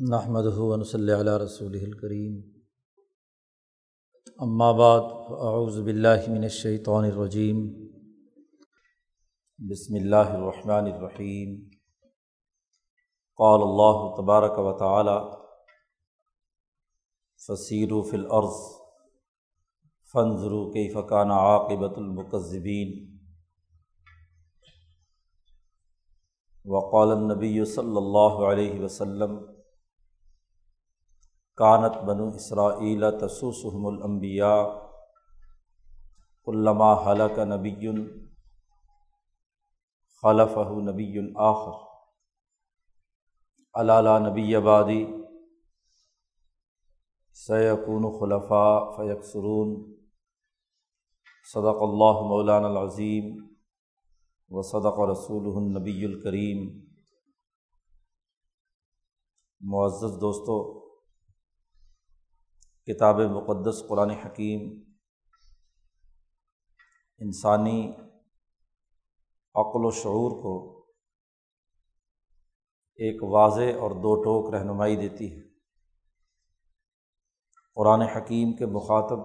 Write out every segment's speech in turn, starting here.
نحمد ہُون صلی علیہ رسول الکریم بعد اعوذ باللہ من الشیطان الرجیم بسم اللہ الرحمن الرحیم قال اللہ تبارک و تعالی فصیر فی الارض فنظروا کیف کان عاقبۃ المکذبین وقال النبی صلی اللہ علیہ وسلم کانت بنو اسرائیل تسوسحم الانبیاء علامہ حلق نبی خلف نبی الآخر علالہ نبی آبادی سیقون خلفاء فیکسرون صدق اللہ مولان العظیم و صدق رسول النبی الکریم معزز دوستو کتاب مقدس قرآن حکیم، انسانی عقل و شعور کو ایک واضح اور دو ٹوک رہنمائی دیتی ہے۔ قرآن حکیم کے مخاطب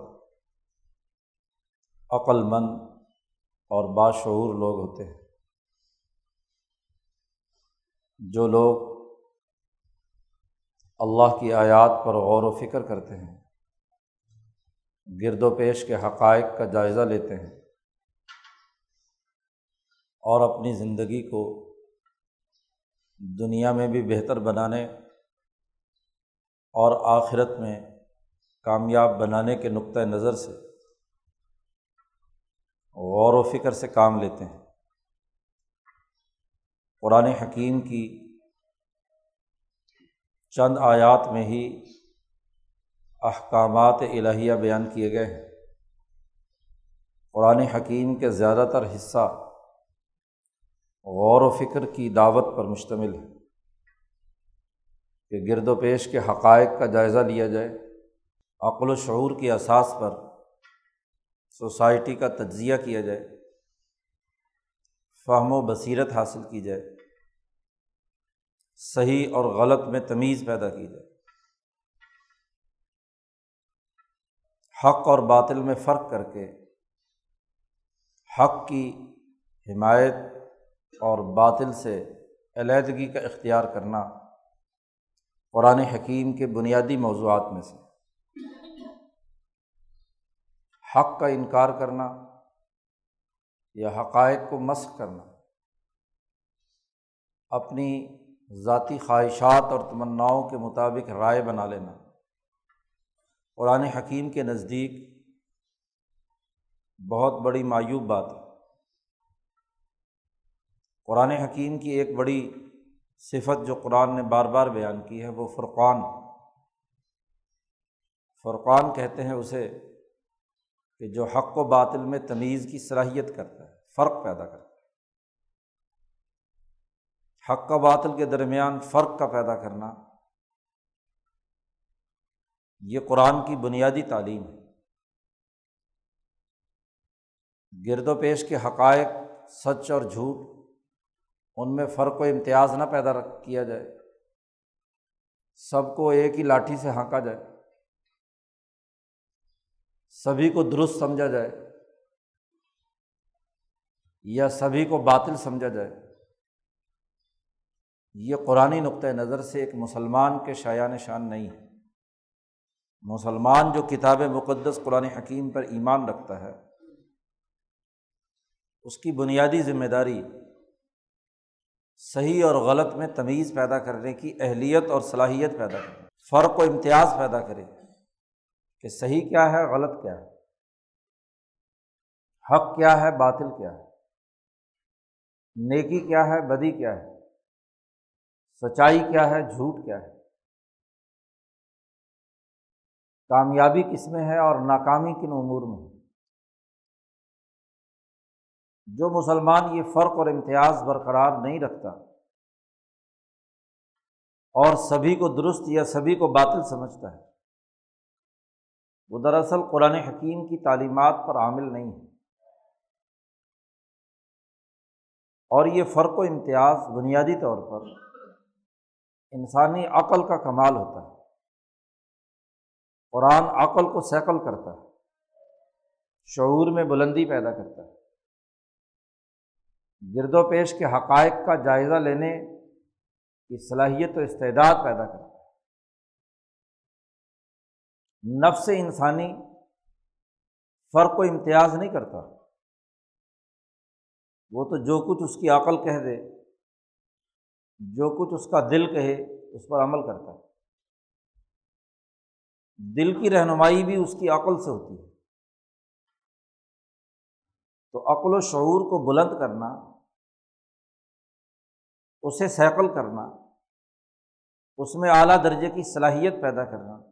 عقل مند اور باشعور لوگ ہوتے ہیں۔ جو لوگ اللہ کی آیات پر غور و فکر کرتے ہیں گرد و پیش کے حقائق کا جائزہ لیتے ہیں اور اپنی زندگی کو دنیا میں بھی بہتر بنانے اور آخرت میں کامیاب بنانے کے نقطۂ نظر سے غور و فکر سے کام لیتے ہیں۔ قرآن حکیم کی چند آیات میں ہی احکامات الہیہ بیان کیے گئے ہیں۔ قرآن حکیم کے زیادہ تر حصہ غور و فکر کی دعوت پر مشتمل ہے کہ گرد و پیش کے حقائق کا جائزہ لیا جائے، عقل و شعور کی اساس پر سوسائٹی کا تجزیہ کیا جائے، فہم و بصیرت حاصل کی جائے، صحیح اور غلط میں تمیز پیدا کی جائے۔ حق اور باطل میں فرق کر کے حق کی حمایت اور باطل سے علیحدگی کا اختیار کرنا قرآن حکیم کے بنیادی موضوعات میں سے حق کا انکار کرنا یا حقائق کو مسق کرنا اپنی ذاتی خواہشات اور تمناؤں کے مطابق رائے بنا لینا قرآن حکیم کے نزدیک بہت بڑی معیوب بات ہے۔ قرآن حکیم کی ایک بڑی صفت جو قرآن نے بار بار بیان کی ہے وہ فرقان۔ فرقان کہتے ہیں اسے کہ جو حق و باطل میں تمیز کی صلاحیت کرتا ہے، فرق پیدا کرتا ہے۔ حق و باطل کے درمیان فرق کا پیدا کرنا یہ قرآن کی بنیادی تعلیم ہے۔ گرد و پیش کے حقائق سچ اور جھوٹ، ان میں فرق و امتیاز نہ پیدا کیا جائے۔ سب کو ایک ہی لاٹھی سے ہانکا جائے۔ سبھی کو درست سمجھا جائے۔ یا سبھی کو باطل سمجھا جائے۔ یہ قرآن نقطۂ نظر سے ایک مسلمان کے شاع نشان نہیں ہے۔ مسلمان جو کتاب مقدس قرآن حکیم پر ایمان رکھتا ہے، اس کی بنیادی ذمہ داری صحیح اور غلط میں تمیز پیدا کرنے کی، اہلیت اور صلاحیت پیدا کرے فرق و امتیاز پیدا کرے کہ صحیح کیا ہے، غلط کیا ہے۔ حق کیا ہے، باطل کیا ہے۔ نیکی کیا ہے، بدی کیا ہے۔ سچائی کیا ہے، جھوٹ کیا ہے۔ کامیابی کس میں ہے اور ناکامی کن امور میں ہے؟ جو مسلمان یہ فرق اور امتیاز برقرار نہیں رکھتا اور سبھی کو درست یا سبھی کو باطل سمجھتا ہے، وہ دراصل قرآن حکیم کی تعلیمات پر عامل نہیں ہے۔ اور یہ فرق و امتیاز بنیادی طور پر انسانی عقل کا کمال ہوتا ہے۔ قرآن عقل کو سیکل کرتا ہے، شعور میں بلندی پیدا کرتا ہے۔ گرد و پیش کے حقائق کا جائزہ لینے کی صلاحیت و استعداد پیدا کرتا ہے۔ نفس انسانی فرق و امتیاز نہیں کرتا۔ وہ تو جو کچھ اس کی عقل کہہ دے، جو کچھ اس کا دل کہے، اس پر عمل کرتا ہے۔ دل کی رہنمائی بھی اس کی عقل سے ہوتی ہے۔ تو عقل و شعور کو بلند کرنا، اسے سیکل کرنا، اس میں اعلیٰ درجے کی صلاحیت پیدا کرنا،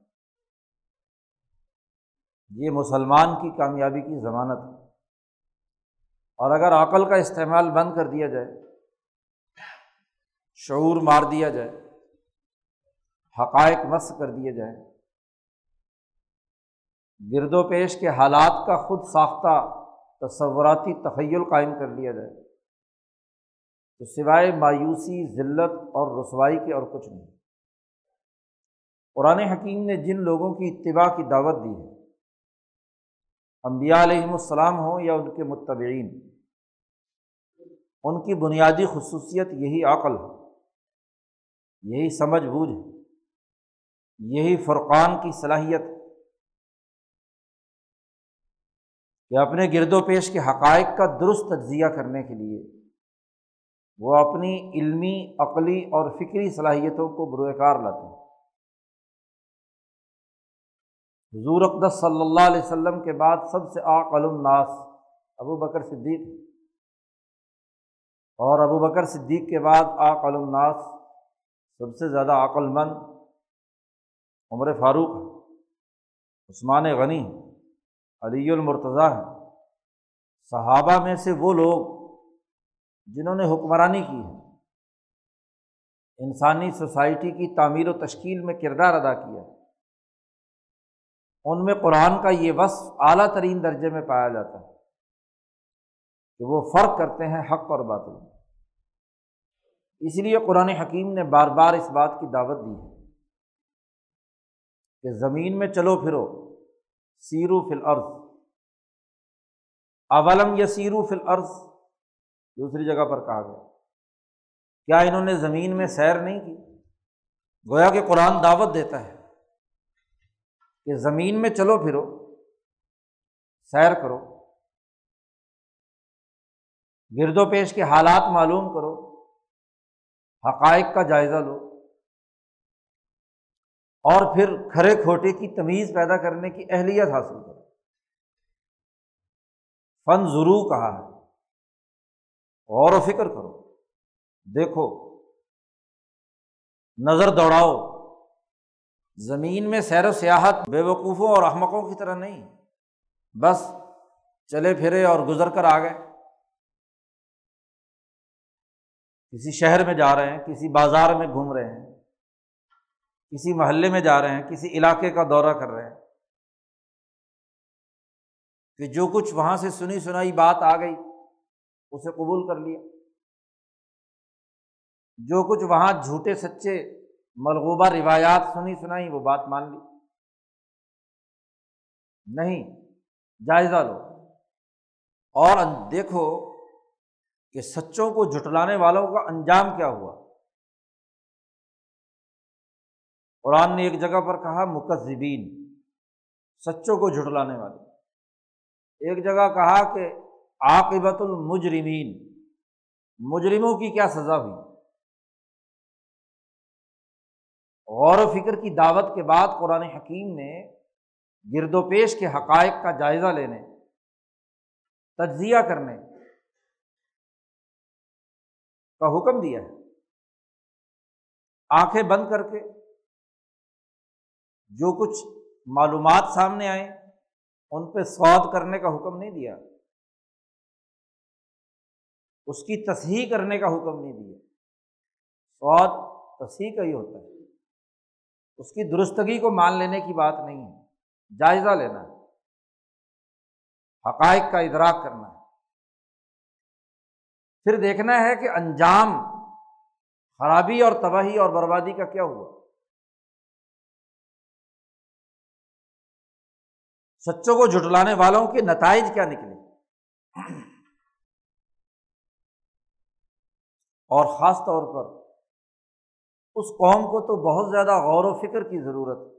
یہ مسلمان کی کامیابی کی ضمانت ہے۔ اور اگر عقل کا استعمال بند کر دیا جائے، شعور مار دیا جائے، حقائق مس کر دیے جائیں گرد و پیش کے حالات کا خود ساختہ تصوراتی تخیل قائم کر لیا جائے۔ تو سوائے مایوسی، ذلت اور رسوائی کے اور کچھ نہیں۔ قرآن حکیم نے جن لوگوں کی اتباع کی دعوت دی ہے امبیا علیہم السلام ہوں یا ان کے متبعین، ان کی بنیادی خصوصیت یہی عقل ہے، یہی سمجھ بوجھ ہے، یہی فرقان کی صلاحیت کہ اپنے گرد و پیش کے حقائق کا درست تجزیہ کرنے کے لیے وہ اپنی علمی، عقلی اور فکری صلاحیتوں کو بروئے کار لاتے ہیں۔ حضور اقدس صلی اللہ علیہ وسلم کے بعد سب سے عقل الناس ابو بکر صدیق۔ اور ابو بکر صدیق کے بعد عقل الناس سب سے زیادہ عقل مند عمر فاروق، عثمان غنی۔ علی المرتضیٰ ہے صحابہ میں سے وہ لوگ جنہوں نے حکمرانی کی ہے، انسانی سوسائٹی کی تعمیر و تشکیل میں کردار ادا کیا ان میں قرآن کا یہ وصف اعلیٰ ترین درجے میں پایا جاتا ہے کہ وہ فرق کرتے ہیں حق اور باطل اس لیے قرآن حکیم نے بار بار اس بات کی دعوت دی ہے کہ زمین میں چلو پھرو سیرو فل عرض اولم یا سیرو فل عرض دوسری جگہ پر کہا گیا۔ کیا انہوں نے زمین میں سیر نہیں کی؟ گویا کہ قرآن دعوت دیتا ہے کہ زمین میں چلو پھرو، سیر کرو، گرد و پیش کے حالات معلوم کرو، حقائق کا جائزہ لو۔ اور پھر کھڑے کھوٹے کی تمیز پیدا کرنے کی اہلیت حاصل کرو۔ فن ضرور کہا ہے۔ غور و فکر کرو۔ دیکھو، نظر دوڑاؤ۔ زمین میں سیر و سیاحت بے وقوفوں اور احمقوں کی طرح نہیں۔ بس چلے پھرے اور گزر کر آ گئے کسی شہر میں جا رہے ہیں، کسی بازار میں گھوم رہے ہیں۔ کسی محلے میں جا رہے ہیں، کسی علاقے کا دورہ کر رہے ہیں۔ کہ جو کچھ وہاں سے سنی سنائی بات آ گئی، اسے قبول کر لیا۔ جو کچھ وہاں جھوٹے، سچے، ملغوبہ روایات سنی سنائی، وہ بات مان لی۔ نہیں، جائزہ لو۔ اور دیکھو کہ سچوں کو جھٹلانے والوں کا انجام کیا ہوا۔ قرآن نے ایک جگہ پر کہا مکذبین، سچوں کو جھٹلانے والے۔ ایک جگہ کہا کہ عاقبت المجرمین، مجرموں کی کیا سزا ہوئی؟ غور و فکر کی دعوت کے بعد قرآن حکیم نے گرد و پیش کے حقائق کا جائزہ لینے، تجزیہ کرنے کا حکم دیا ہے۔ آنکھیں بند کر کے جو کچھ معلومات سامنے آئیں، ان پہ سواد کرنے کا حکم نہیں دیا۔ اس کی تصحیح کرنے کا حکم نہیں دیا۔ سواد تصحیح کا ہی ہوتا ہے۔ اس کی درستگی کو مان لینے کی بات نہیں ہے۔ جائزہ لینا ہے۔ حقائق کا ادراک کرنا ہے۔ پھر دیکھنا ہے کہ انجام خرابی اور تباہی اور بربادی کا کیا ہوا۔ سچوں کو جٹلانے والوں کے نتائج کیا نکلے؟ اور خاص طور پر اس قوم کو تو بہت زیادہ غور و فکر کی ضرورت ہے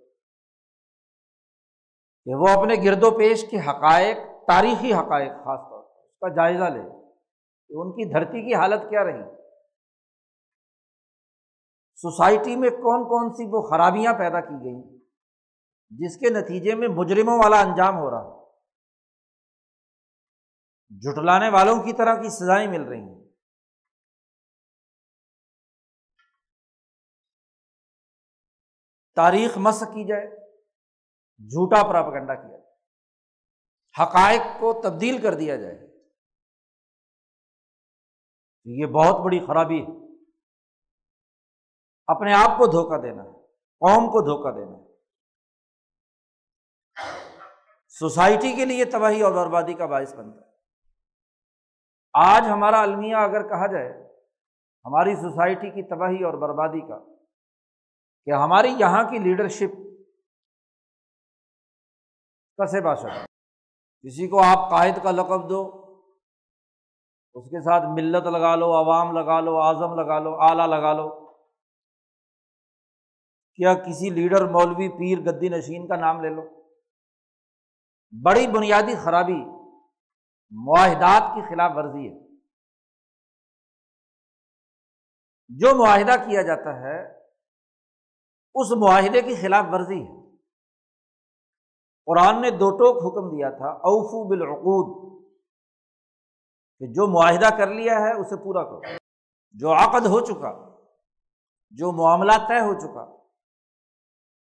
کہ وہ اپنے گرد و پیش کے حقائق، تاریخی حقائق خاص طور پر اس کا جائزہ لے کہ ان کی دھرتی کی حالت کیا رہی؟ سوسائٹی میں کون کون سی وہ خرابیاں پیدا کی گئیں؟ جس کے نتیجے میں مجرموں والا انجام ہو رہا جٹلانے والوں کی طرح کی سزائیں مل رہی ہیں۔ تاریخ مس کی جائے، جھوٹا پراپگنڈا کیا جائے۔ حقائق کو تبدیل کر دیا جائے۔ یہ بہت بڑی خرابی ہے۔ اپنے آپ کو دھوکہ دینا ہے قوم کو دھوکہ دینا ہے سوسائٹی کے لیے تباہی اور بربادی کا باعث بنتا ہے۔ آج ہمارا المیہ اگر کہا جائے، ہماری سوسائٹی کی تباہی اور بربادی کا، کہ ہماری یہاں کی لیڈرشپ کسے باشد کسی کو آپ قائد کا لقب دو، اس کے ساتھ ملت لگا لو، عوام لگا لو، اعظم لگا لو، اعلیٰ لگا لو۔ کیا کسی لیڈر مولوی پیر گدی نشین کا نام لے لو؟ بڑی بنیادی خرابی معاہدات کی خلاف ورزی ہے۔ جو معاہدہ کیا جاتا ہے، اس معاہدے کی خلاف ورزی ہے۔ قرآن نے دو ٹوک حکم دیا تھا، اوفو بالعقود، کہ جو معاہدہ کر لیا ہے، اسے پورا کرو۔ جو عقد ہو چکا، جو معاملہ طے ہو چکا،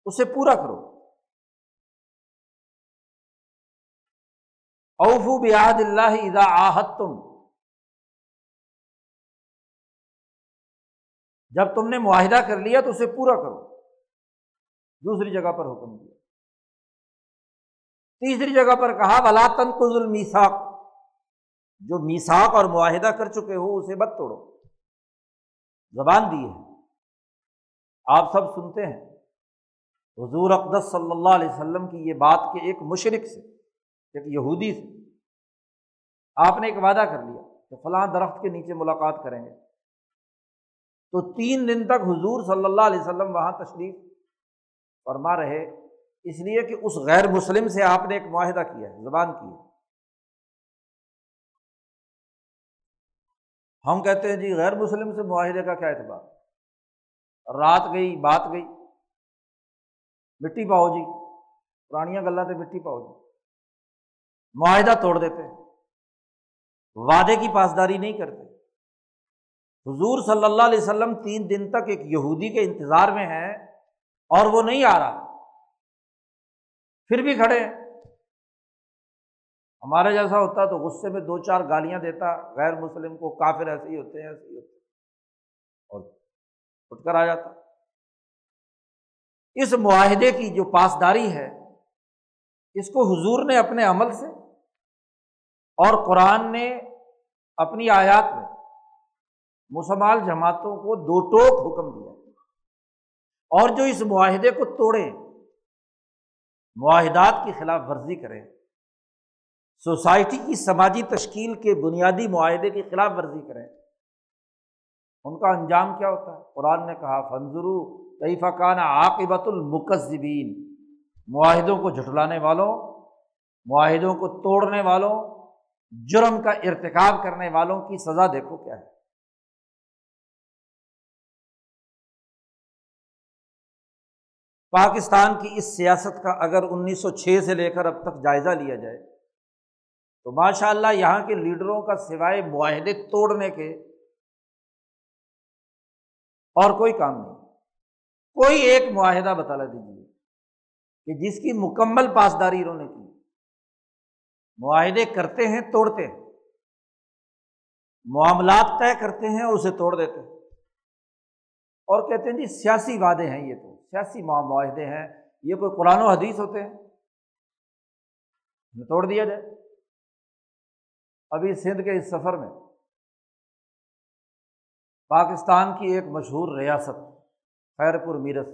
اسے پورا کرو۔ اوفو بیاد اللہ ادا آحت تم جب تم نے معاہدہ کر لیا تو اسے پورا کرو۔ دوسری جگہ پر حکم دیا۔ تیسری جگہ پر کہا بلا تنقز المیساک جو میساک اور معاہدہ کر چکے ہو، اسے مت توڑو۔ زبان دی ہے۔ آپ سب سنتے ہیں۔ حضور اقدس صلی اللہ علیہ وسلم کی یہ بات کہ ایک مشرق سے ایک یہودی سے آپ نے ایک وعدہ کر لیا کہ فلاں درخت کے نیچے ملاقات کریں گے۔ تو تین دن تک حضور صلی اللہ علیہ وسلم وہاں تشریف فرما رہے، اس لیے کہ اس غیر مسلم سے آپ نے ایک معاہدہ کیا ہے، زبان کی ہے۔ ہم کہتے ہیں جی غیر مسلم سے معاہدے کا کیا اعتبار؟ رات گئی، بات گئی، مٹی پاؤ جی پرانیاں گلیں تو مٹی پاؤ جی۔ معاہدہ توڑ دیتے وعدے کی پاسداری نہیں کرتے۔ حضور صلی اللہ علیہ وسلم تین دن تک ایک یہودی کے انتظار میں ہے اور وہ نہیں آ رہا۔ پھر بھی کھڑے ہیں۔ ہمارے جیسا ہوتا تو غصے میں دو چار گالیاں دیتا، غیر مسلم کو کافر ایسے ہی ہوتے ہیں، ایسے ہی ہوتے اور اٹھ کر آ جاتا۔ اس معاہدے کی جو پاسداری ہے، اس کو حضور نے اپنے عمل سے اور قرآن نے اپنی آیات میں مسلمان جماعتوں کو دو ٹوک حکم دیا اور جو اس معاہدے کو توڑیں، معاہدات کی خلاف ورزی کریں، سوسائٹی کی سماجی تشکیل کے بنیادی معاہدے کی خلاف ورزی کریں، ان کا انجام کیا ہوتا ہے؟ قرآن نے کہا فنظرو طیفہ کان عاقبۃ المکذبین معاہدوں کو جھٹلانے والوں، معاہدوں کو توڑنے والوں جرم کا ارتکاب کرنے والوں کی سزا دیکھو کیا ہے۔ پاکستان کی اس سیاست کا اگر انیس سو چھ سے لے کر اب تک جائزہ لیا جائے، تو ماشاء اللہ یہاں کے لیڈروں کا سوائے معاہدے توڑنے کے اور کوئی کام نہیں۔ کوئی ایک معاہدہ بتا دیجیے کہ جس کی مکمل پاسداری انہوں نے کی۔ معاہدے کرتے ہیں، توڑتے ہیں۔ معاملات طے کرتے ہیں، اسے توڑ دیتے ہیں۔ اور کہتے ہیں جی سیاسی وعدے ہیں یہ تو۔ سیاسی معاہدے ہیں۔ یہ کوئی قرآن و حدیث ہوتے ہیں۔ توڑ دیا جائے۔ ابھی سندھ کے اس سفر میں پاکستان کی ایک مشہور ریاست خیر پور میرس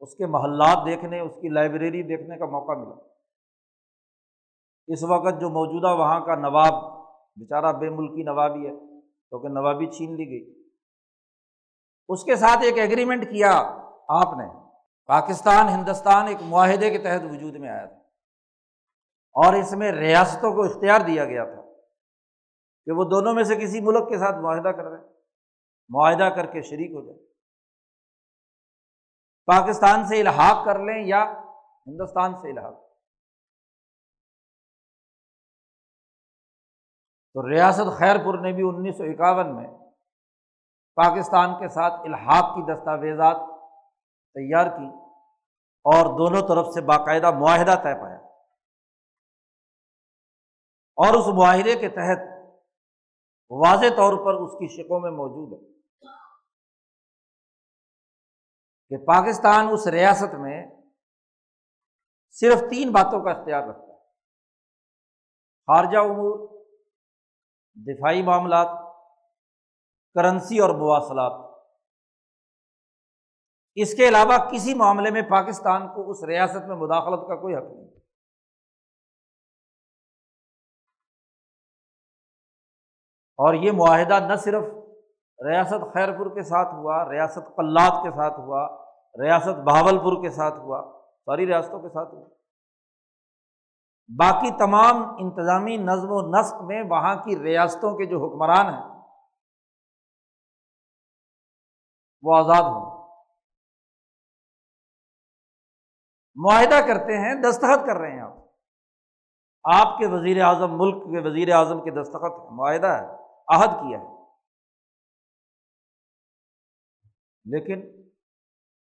اس کے محلات دیکھنے، اس کی لائبریری دیکھنے کا موقع ملا۔ اس وقت جو موجودہ وہاں کا نواب، بیچارہ بے ملکی نوابی ہے کیونکہ نوابی چھین لی گئی۔ اس کے ساتھ ایک ایگریمنٹ کیا آپ نے۔ پاکستان، ہندوستان ایک معاہدے کے تحت وجود میں آیا تھا۔ اور اس میں ریاستوں کو اختیار دیا گیا تھا کہ وہ دونوں میں سے کسی ملک کے ساتھ معاہدہ کر رہے ہیں۔ معاہدہ کر کے شریک ہو جائے پاکستان سے الحاق کر لیں یا ہندوستان سے الحاق؟ تو ریاست خیر پور نے بھی انیس سو اکاون میں پاکستان کے ساتھ الحاق کی دستاویزات تیار کی اور دونوں طرف سے باقاعدہ معاہدہ طے پایا۔ اور اس معاہدے کے تحت واضح طور پر اس کی شکوں میں موجود ہے کہ پاکستان اس ریاست میں صرف تین باتوں کا اختیار رکھتا ہے۔ خارجہ امور دفاعی معاملات، کرنسی اور مواصلات۔ اس کے علاوہ کسی معاملے میں پاکستان کو اس ریاست میں مداخلت کا کوئی حق نہیں۔ اور یہ معاہدہ نہ صرف ریاست خیر پور کے ساتھ ہوا، ریاست قلات کے ساتھ ہوا، ریاست بہاول پور کے ساتھ ہوا، ساری ریاستوں کے ساتھ ہوا۔ باقی تمام انتظامی نظم و نسق میں وہاں کی ریاستوں کے جو حکمران ہیں، وہ آزاد ہوں۔ معاہدہ کرتے ہیں، دستخط کر رہے ہیں آپ۔ آپ کے وزیر اعظم ملک کے وزیر اعظم کے دستخط معاہدہ ہے، عہد کیا ہے۔ لیکن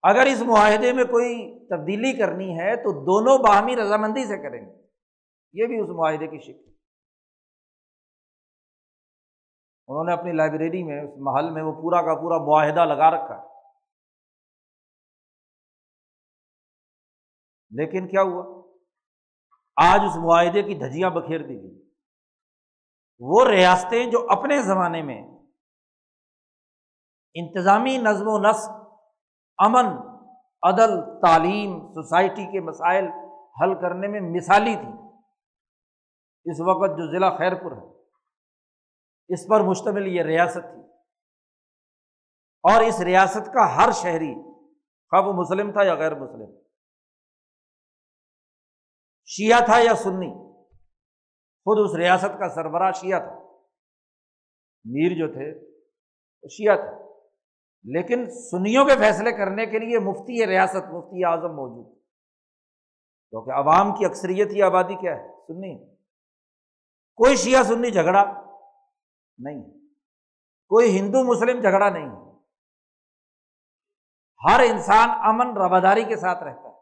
اگر اس معاہدے میں کوئی تبدیلی کرنی ہے تو دونوں باہمی رضامندی سے کریں گے۔ یہ بھی اس معاہدے کی شکل انہوں نے اپنی لائبریری میں، اس محل میں وہ پورا کا پورا معاہدہ لگا رکھا ہے۔ لیکن کیا ہوا؟ آج اس معاہدے کی دھجیاں بکھیر دی گئی۔ وہ ریاستیں جو اپنے زمانے میں انتظامی نظم و نسق، امن، عدل، تعلیم، سوسائٹی کے مسائل حل کرنے میں مثالی تھی اس وقت جو ضلع خیر پور ہے، اس پر مشتمل یہ ریاست تھی۔ اور اس ریاست کا ہر شہری خواہ وہ مسلم تھا یا غیر مسلم۔ شیعہ تھا یا سنی، خود اس ریاست کا سربراہ شیعہ تھا۔ میر جو تھے، وہ شیعہ تھے۔ لیکن سنیوں کے فیصلے کرنے کے لیے مفتی ریاست، مفتی اعظم موجود۔ کیونکہ عوام کی اکثریت ہی آبادی کیا ہے؟ سنی۔ کوئی شیعہ سنی جھگڑا نہیں، کوئی ہندو مسلم جھگڑا نہیں۔ ہر انسان امن رواداری کے ساتھ رہتا ہے۔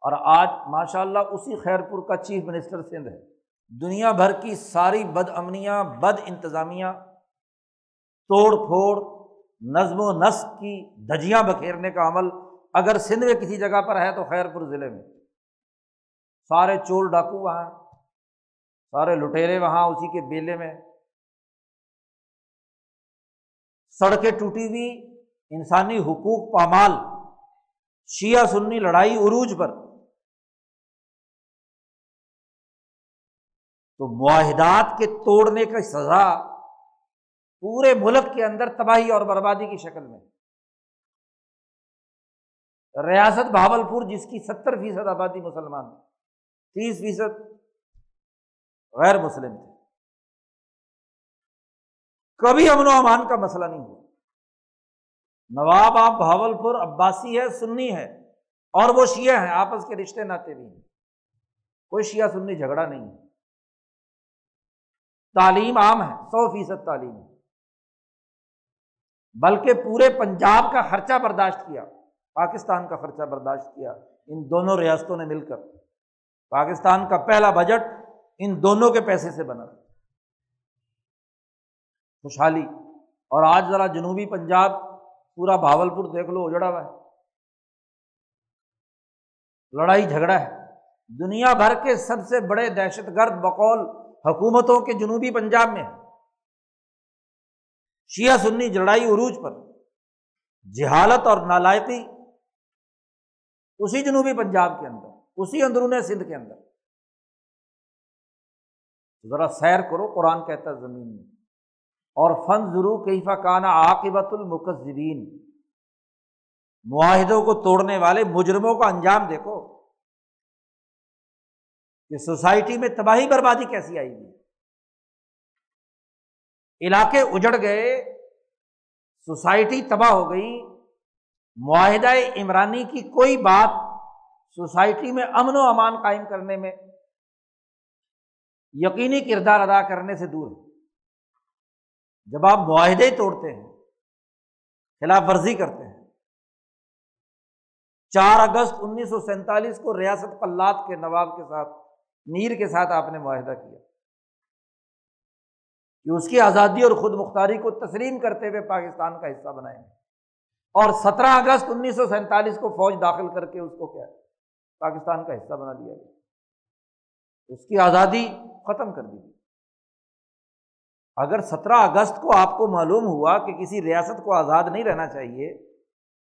اور آج ماشاء اللہ اسی خیر پور کا چیف منسٹر سندھ ہے۔ دنیا بھر کی ساری بد امنیاں، بد انتظامیہ توڑ پھوڑ، نظم و نسق کی دھجیاں بکھیرنے کا عمل اگر سندھ میں کسی جگہ پر ہے تو خیر پور ضلع میں۔ سارے چور ڈاکو وہاں سارے لٹیرے وہاں اسی کے بیلے میں سڑکیں ٹوٹی ہوئی، انسانی حقوق پامال، شیعہ سنی لڑائی عروج پر۔ تو معاہدات کے توڑنے کا سزا پورے ملک کے اندر تباہی اور بربادی کی شکل میں۔ ریاست بھاول پور جس کی ستر فیصد آبادی مسلمان، تیس فیصد غیر مسلم تھے۔ کبھی امن و امان کا مسئلہ نہیں ہوا۔ نواب آپ بھاول پور عباسی ہے، سنی ہے، اور وہ شیعہ ہیں، آپس کے رشتے ناطے بھی ہیں۔ کوئی شیعہ سنی جھگڑا نہیں ہے۔ تعلیم عام ہے، سو فیصد تعلیم ہے۔ بلکہ پورے پنجاب کا خرچہ برداشت کیا، پاکستان کا خرچہ برداشت کیا۔ ان دونوں ریاستوں نے مل کر۔ پاکستان کا پہلا بجٹ ان دونوں کے پیسے سے بنا خوشحالی۔ اور آج ذرا جنوبی پنجاب، پورا بھاول پور دیکھ لو، اجڑا ہوا ہے۔ لڑائی جھگڑا ہے۔ دنیا بھر کے سب سے بڑے دہشت گرد بقول حکومتوں کے جنوبی پنجاب میں شیعہ سنی جڑائی عروج پر۔ جہالت اور نالائقی۔ اسی جنوبی پنجاب کے اندر، اسی اندرون سندھ کے اندر۔ ذرا سیر کرو، قرآن کہتا ہے زمین میں۔ اور فن ضرور کیفا کانا عاقبت المکذبین معاہدوں کو توڑنے والے مجرموں کا انجام دیکھو۔ کہ سوسائٹی میں تباہی بربادی کیسی آئی گی علاقے اجڑ گئے، سوسائٹی تباہ ہو گئی۔ معاہدہ عمرانی کی کوئی بات سوسائٹی میں امن و امان قائم کرنے میں یقینی کردار ادا کرنے سے دور ہے جب آپ معاہدے توڑتے ہیں، خلاف ورزی کرتے ہیں۔ چار اگست انیس سو سینتالیس کو ریاست پلات کے نواب کے ساتھ، میر کے ساتھ آپ نے معاہدہ کیا۔ کہ اس کی آزادی اور خود مختاری کو تسلیم کرتے ہوئے پاکستان کا حصہ بنائیں۔ گے اور سترہ اگست انیس سو سینتالیس کو فوج داخل کر کے اس کو کیا پاکستان کا حصہ بنا دیا گیا۔ اس کی آزادی ختم کر دی گئی اگر سترہ اگست کو آپ کو معلوم ہوا کہ کسی ریاست کو آزاد نہیں رہنا چاہیے،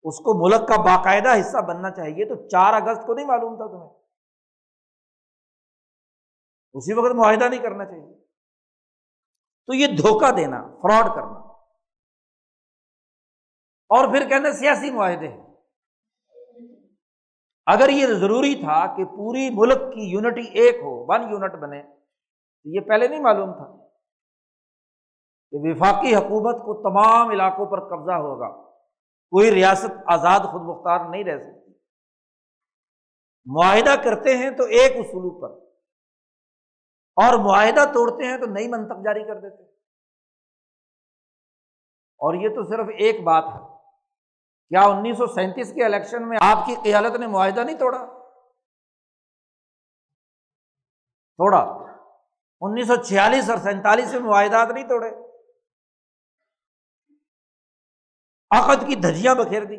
اس کو ملک کا باقاعدہ حصہ بننا چاہیے، تو چار اگست کو نہیں معلوم تھا تمہیں۔ اسی وقت معاہدہ نہیں کرنا چاہیے۔ تو یہ دھوکہ دینا، فراڈ کرنا۔ اور پھر کہنا سیاسی معاہدے ہیں۔ اگر یہ ضروری تھا کہ پوری ملک کی یونٹی ایک ہو ون یونٹ بنے تو یہ پہلے نہیں معلوم تھا کہ وفاقی حکومت کو تمام علاقوں پر قبضہ ہوگا۔ کوئی ریاست آزاد خود مختار نہیں رہ سکتی۔ معاہدہ کرتے ہیں تو ایک اصولوں پر اور معاہدہ توڑتے ہیں تو نئی منتق جاری کر دیتے اور یہ تو صرف ایک بات ہے۔ کیا انیس سو سینتیس کے الیکشن میں آپ کی قیادت نے معاہدہ نہیں توڑا؟ توڑا۔ انیس سو چھیالیس اور سینتالیس میں معاہدات نہیں توڑے۔ عقد کی دھجیاں بکھیر دی۔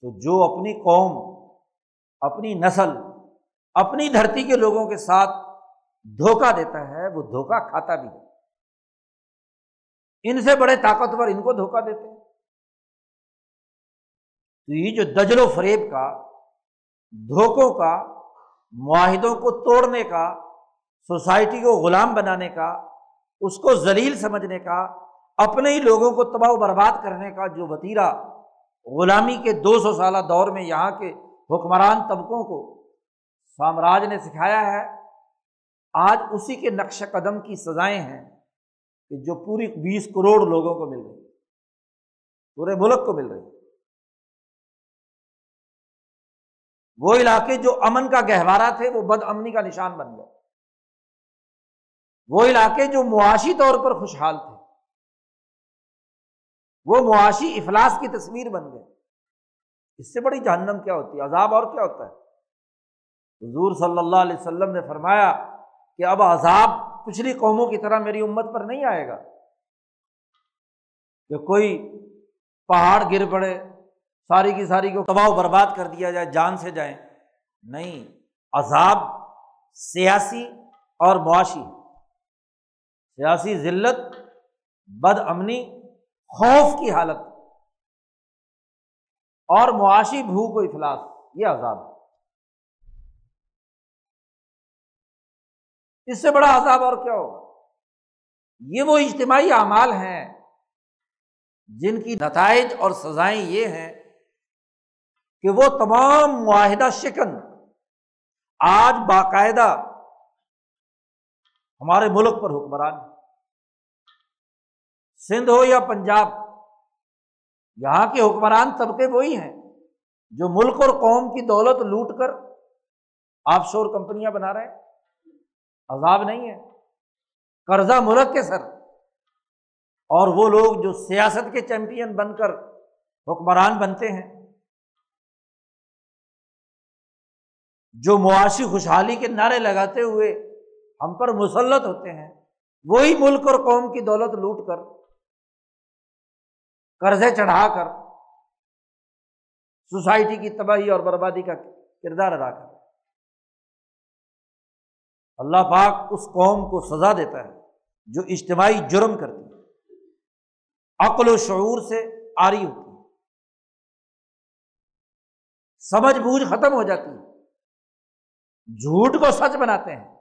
تو جو اپنی قوم، اپنی نسل، اپنی دھرتی کے لوگوں کے ساتھ دھوکہ دیتا ہے، وہ دھوکہ کھاتا بھی ہے۔ ان سے بڑے طاقتور ان کو دھوکہ دیتے ہیں۔ تو یہ جو دجل و فریب کا، دھوکوں کا معاہدوں کو توڑنے کا، سوسائٹی کو غلام بنانے کا، اس کو ذلیل سمجھنے کا، اپنے ہی لوگوں کو تباہ و برباد کرنے کا جو وطیرہ غلامی کے دو سو سالہ دور میں یہاں کے حکمران طبقوں کو سامراج نے سکھایا ہے، آج اسی کے نقش قدم کی سزائیں ہیں کہ جو پوری بیس کروڑ لوگوں کو مل رہی پورے ملک کو مل رہی وہ علاقے جو امن کا گہوارہ تھے، وہ بد امنی کا نشان بن گئے۔ وہ علاقے جو معاشی طور پر خوشحال تھے۔ وہ معاشی افلاس کی تصویر بن گئے۔ اس سے بڑی جہنم کیا ہوتی ہے؟ عذاب اور کیا ہوتا ہے؟ حضور صلی اللہ علیہ وسلم نے فرمایا کہ اب عذاب پچھلی قوموں کی طرح میری امت پر نہیں آئے گا۔ کہ کوئی پہاڑ گر پڑے ساری کی ساری کو تباہ و برباد کر دیا جائے، جان سے جائیں۔ نہیں، عذاب سیاسی اور معاشی۔ سیاسی ذلت، بد امنی، خوف کی حالت۔ اور معاشی بھوک و افلاس، یہ عذاب۔ ہے اس سے بڑا عذاب اور کیا ہوگا؟ یہ وہ اجتماعی اعمال ہیں جن کی نتائج اور سزائیں یہ ہیں کہ وہ تمام معاہدہ شکن، آج باقاعدہ ہمارے ملک پر حکمران سندھ ہو یا پنجاب، یہاں کے حکمران طبقے وہی ہیں جو ملک اور قوم کی دولت لوٹ کر آف شور کمپنیاں بنا رہے ہیں۔ عذاب نہیں ہے۔ قرضہ ملک کے سر۔ اور وہ لوگ جو سیاست کے چیمپئن بن کر حکمران بنتے ہیں۔ جو معاشی خوشحالی کے نعرے لگاتے ہوئے ہم پر مسلط ہوتے ہیں، وہی ملک اور قوم کی دولت لوٹ کر، قرضے چڑھا کر، سوسائٹی کی تباہی اور بربادی کا کردار ادا کر۔ اللہ پاک اس قوم کو سزا دیتا ہے جو اجتماعی جرم کرتی ہے۔ عقل و شعور سے آری ہوتی ہے۔ سمجھ بوجھ ختم ہو جاتی ہے۔ جھوٹ کو سچ بناتے ہیں۔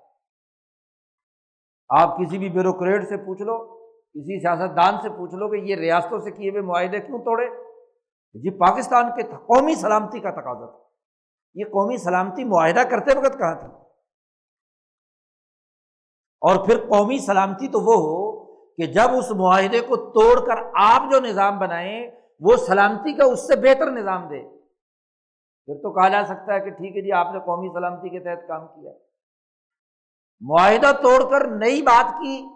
آپ کسی بھی بیوروکریٹ سے پوچھ لو، کسی سیاست دان سے پوچھ لو کہ یہ ریاستوں سے کیے ہوئے معاہدے کیوں توڑے؟ جی پاکستان کے قومی سلامتی کا تقاضا تھا۔ یہ قومی سلامتی معاہدہ کرتے وقت کہاں تھی؟ اور پھر قومی سلامتی تو وہ ہو کہ جب اس معاہدے کو توڑ کر آپ جو نظام بنائیں، وہ سلامتی کا اس سے بہتر نظام دے۔ پھر تو کہا جا سکتا ہے کہ ٹھیک ہے جی آپ نے قومی سلامتی کے تحت کام کیا معاہدہ توڑ کر نئی بات کی،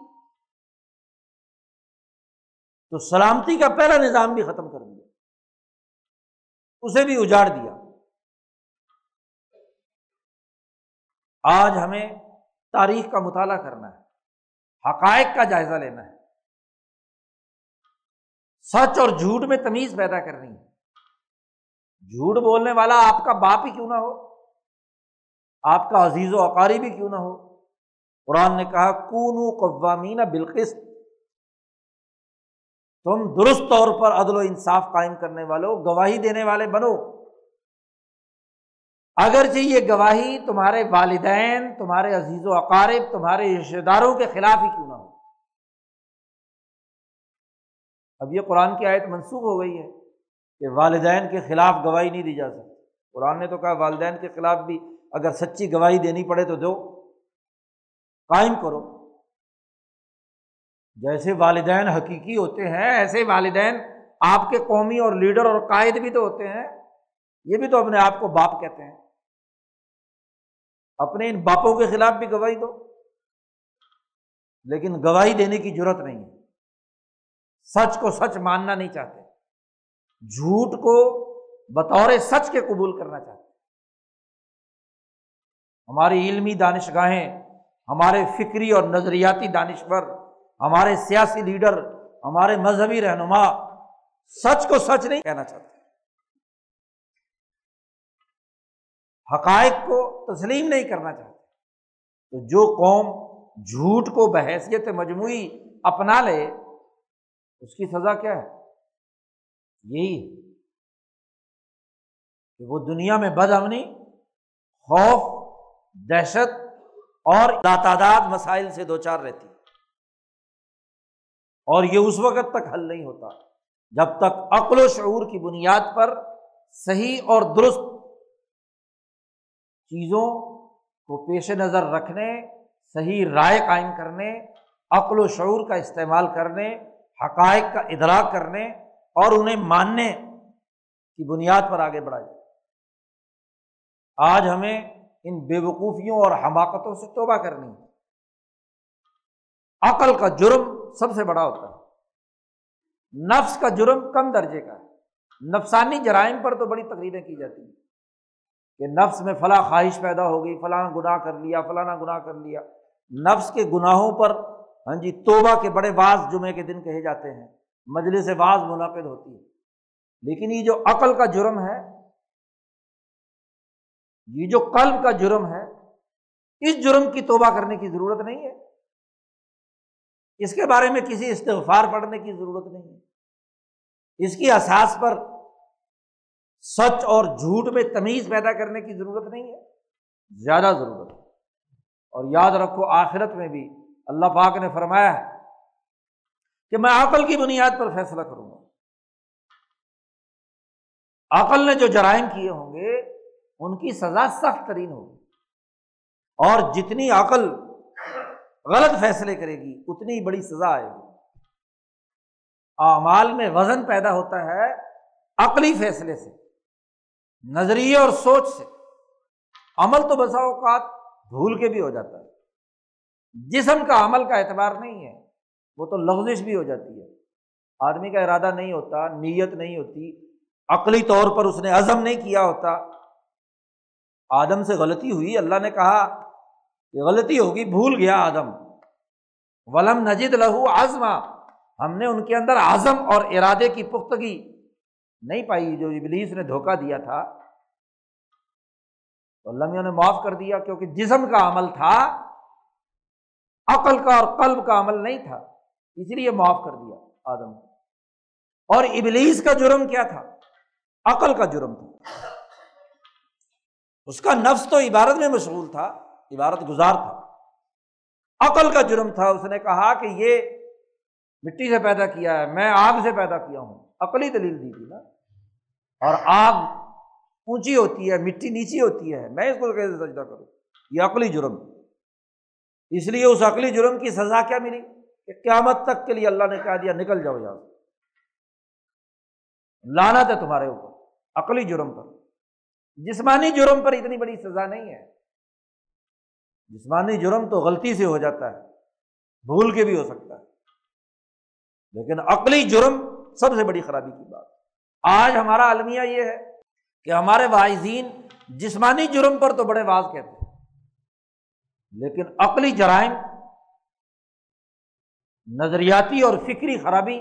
تو سلامتی کا پہلا نظام بھی ختم کر دیا۔ اسے بھی اجاڑ دیا۔ آج ہمیں تاریخ کا مطالعہ کرنا ہے، حقائق کا جائزہ لینا ہے۔ سچ اور جھوٹ میں تمیز پیدا کرنی ہے۔ جھوٹ بولنے والا آپ کا باپ ہی کیوں نہ ہو؟ آپ کا عزیز و اقاری بھی کیوں نہ ہو؟ قرآن نے کہا کون قوامین بالقست تم درست طور پر عدل و انصاف قائم کرنے والوں گواہی دینے والے بنو۔ اگرچہ یہ گواہی تمہارے والدین، تمہارے عزیز و اقارب تمہارے رشتے داروں کے خلاف ہی کیوں نہ ہو؟ اب یہ قرآن کی آیت منسوخ ہو گئی ہے۔ کہ والدین کے خلاف گواہی نہیں دی جا سکتی۔ قرآن نے تو کہا والدین کے خلاف بھی اگر سچی گواہی دینی پڑے تو دو۔ قائم کرو۔ جیسے والدین حقیقی ہوتے ہیں، ایسے والدین آپ کے قومی اور لیڈر اور قائد بھی تو ہوتے ہیں۔ یہ بھی تو اپنے آپ کو باپ کہتے ہیں۔ اپنے ان باپوں کے خلاف بھی گواہی دو۔ لیکن گواہی دینے کی ضرورت نہیں ہے۔ سچ کو سچ ماننا نہیں چاہتے۔ جھوٹ کو بطور سچ کے قبول کرنا چاہتے ہماری علمی دانشگاہیں، ہمارے فکری اور نظریاتی دانشور، ہمارے سیاسی لیڈر، ہمارے مذہبی رہنما سچ کو سچ نہیں کہنا چاہتے۔ حقائق کو تسلیم نہیں کرنا چاہتے۔ تو جو قوم جھوٹ کو بحیثیت مجموعی اپنا لے، اس کی سزا کیا ہے؟ یہی کہ وہ دنیا میں بد امنی، خوف، دہشت اور لاتعداد مسائل سے دو چار رہتی اور یہ اس وقت تک حل نہیں ہوتا جب تک عقل و شعور کی بنیاد پر صحیح اور درست چیزوں کو پیش نظر رکھنے، صحیح رائے قائم کرنے، عقل و شعور کا استعمال کرنے، حقائق کا ادراک کرنے اور انہیں ماننے کی بنیاد پر آگے بڑھا جائے۔ آج ہمیں ان بے وقوفیوں اور حماقتوں سے توبہ کرنی ہے۔ عقل کا جرم سب سے بڑا ہوتا ہے۔ نفس کا جرم کم درجے کا ہے۔ نفسانی جرائم پر تو بڑی تقریریں کی جاتی ہیں کہ نفس میں فلاں خواہش پیدا ہو گئی، فلاں گناہ کر لیا فلانا گناہ کر لیا۔ نفس کے گناہوں پر ہاں جی توبہ کے بڑے بعض جمعے کے دن کہے جاتے ہیں۔ مجلس بعض منعقد ہوتی ہے۔ لیکن یہ جو عقل کا جرم ہے، یہ جو قلب کا جرم ہے، اس جرم کی توبہ کرنے کی ضرورت نہیں ہے۔ اس کے بارے میں کسی استغفار پڑھنے کی ضرورت نہیں ہے۔ اس کی احساس پر سچ اور جھوٹ میں تمیز پیدا کرنے کی ضرورت نہیں ہے۔ زیادہ ضرورت ہے۔ اور یاد رکھو، آخرت میں بھی اللہ پاک نے فرمایا ہے کہ میں عقل کی بنیاد پر فیصلہ کروں گا۔ عقل نے جو جرائم کیے ہوں گے، ان کی سزا سخت ترین ہوگی۔ اور جتنی عقل غلط فیصلے کرے گی، اتنی بڑی سزا آئے گی۔ اعمال میں وزن پیدا ہوتا ہے عقلی فیصلے سے، نظریے اور سوچ سے۔ عمل تو بسا اوقات بھول کے بھی ہو جاتا ہے۔ جسم کا عمل کا اعتبار نہیں ہے۔ وہ تو لغزش بھی ہو جاتی ہے۔ آدمی کا ارادہ نہیں ہوتا، نیت نہیں ہوتی، عقلی طور پر اس نے عزم نہیں کیا ہوتا۔ آدم سے غلطی ہوئی، اللہ نے کہا کہ غلطی ہوگی، بھول گیا آدم۔ ولم نجد لہو آزما ہم نے ان کے اندر اعظم اور ارادے کی پختگی نہیں پائی جو ابلیس نے دھوکہ دیا تھا۔ تو اللہ نے معاف کر دیا کیونکہ جسم کا عمل تھا، عقل کا اور قلب کا عمل نہیں تھا۔ اس لیے معاف کر دیا آدم کو۔ اور ابلیس کا جرم کیا تھا؟ عقل کا جرم تھا۔ اس کا نفس تو عبارت میں مشغول تھا، عبارت گزار تھا۔ عقل کا جرم تھا، اس نے کہا کہ یہ مٹی سے پیدا کیا ہے، میں آگ سے پیدا کیا ہوں۔ عقلی دلیل دی تھی نا۔ اور آگ اونچی ہوتی ہے، مٹی نیچی ہوتی ہے، میں اس کو کیسے سجدہ کروں؟ یہ عقلی جرم۔ اس لیے اس عقلی جرم کی سزا کیا ملی؟ کہ قیامت تک کے لیے اللہ نے کہا دیا نکل جاؤ یہاں لانا تھا تمہارے اوپر، عقلی جرم پر۔ جسمانی جرم پر اتنی بڑی سزا نہیں ہے۔ جسمانی جرم تو غلطی سے ہو جاتا ہے، بھول کے بھی ہو سکتا ہے۔ لیکن عقلی جرم سب سے بڑی خرابی کی بات۔ آج ہمارا المیہ یہ ہے کہ ہمارے واعظین جسمانی جرم پر تو بڑے واضح کہتے ہیں، لیکن عقلی جرائم نظریاتی اور فکری خرابی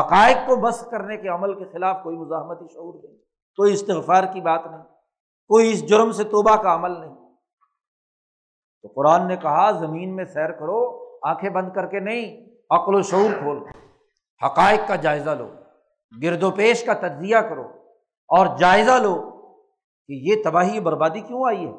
حقائق کو بس کرنے کے عمل کے خلاف کوئی مزاحمتی شعور نہیں، کوئی استغفار کی بات نہیں، کوئی اس جرم سے توبہ کا عمل نہیں۔ تو قرآن نے کہا، زمین میں سیر کرو، آنکھیں بند کر کے نہیں، عقل و شعور کھول حقائق کا جائزہ لو، گرد و پیش کا تجزیہ کرو اور جائزہ لو کہ یہ تباہی بربادی کیوں آئی ہے؟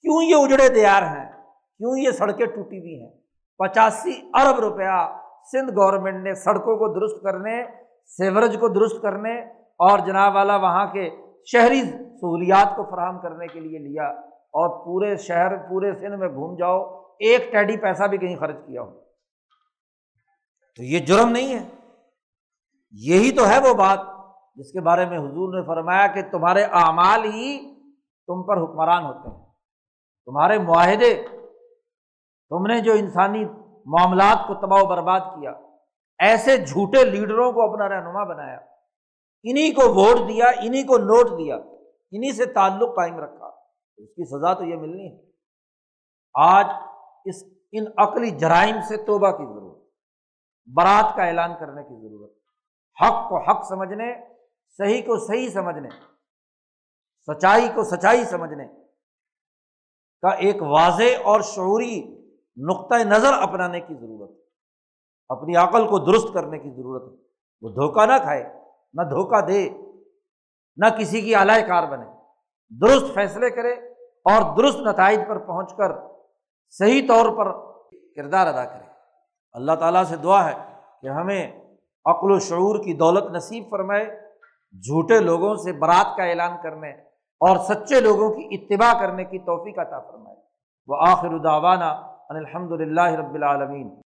کیوں یہ اجڑے دیار ہیں؟ کیوں یہ سڑکیں ٹوٹی ہوئی ہیں؟ پچاسی ارب روپیہ سندھ گورنمنٹ نے سڑکوں کو درست کرنے سیورج کو درست کرنے اور جناب والا وہاں کے شہری سہولیات کو فراہم کرنے کے لیے لیا اور پورے شہر، پورے سندھ میں گھوم جاؤ، ایک ٹیڈی پیسہ بھی کہیں خرچ کیا ہو۔ تو یہ جرم نہیں ہے۔ یہی تو ہے وہ بات جس کے بارے میں حضور نے فرمایا کہ تمہارے اعمال ہی تم پر حکمران ہوتے ہیں۔ تمہارے معاہدے تم نے جو انسانی معاملات کو تباہ و برباد کیا، ایسے جھوٹے لیڈروں کو اپنا رہنما بنایا انہیں کو ووٹ دیا انہیں کو نوٹ دیا انہیں سے تعلق قائم رکھا، اس کی سزا تو یہ ملنی ہے۔ آج اس ان عقلی جرائم سے توبہ کی ضرورت، برات کا اعلان کرنے کی ضرورت۔ حق کو حق سمجھنے، صحیح کو صحیح سمجھنے، سچائی کو سچائی سمجھنے کا ایک واضح اور شعوری نقطۂ نظر اپنانے کی ضرورت ہے۔ اپنی عقل کو درست کرنے کی ضرورت ہے۔ وہ دھوکہ نہ کھائے، نہ دھوکہ دے، نہ کسی کی اعلی کار بنے۔ درست فیصلے کرے اور درست نتائج پر پہنچ کر صحیح طور پر کردار ادا کرے۔ اللہ تعالیٰ سے دعا ہے کہ ہمیں عقل و شعور کی دولت نصیب فرمائے، جھوٹے لوگوں سے برات کا اعلان کرنے اور سچے لوگوں کی اتباع کرنے کی توفیق عطا فرمائے۔ وہ آخر الداوانہ الحمد للہ رب العالمین۔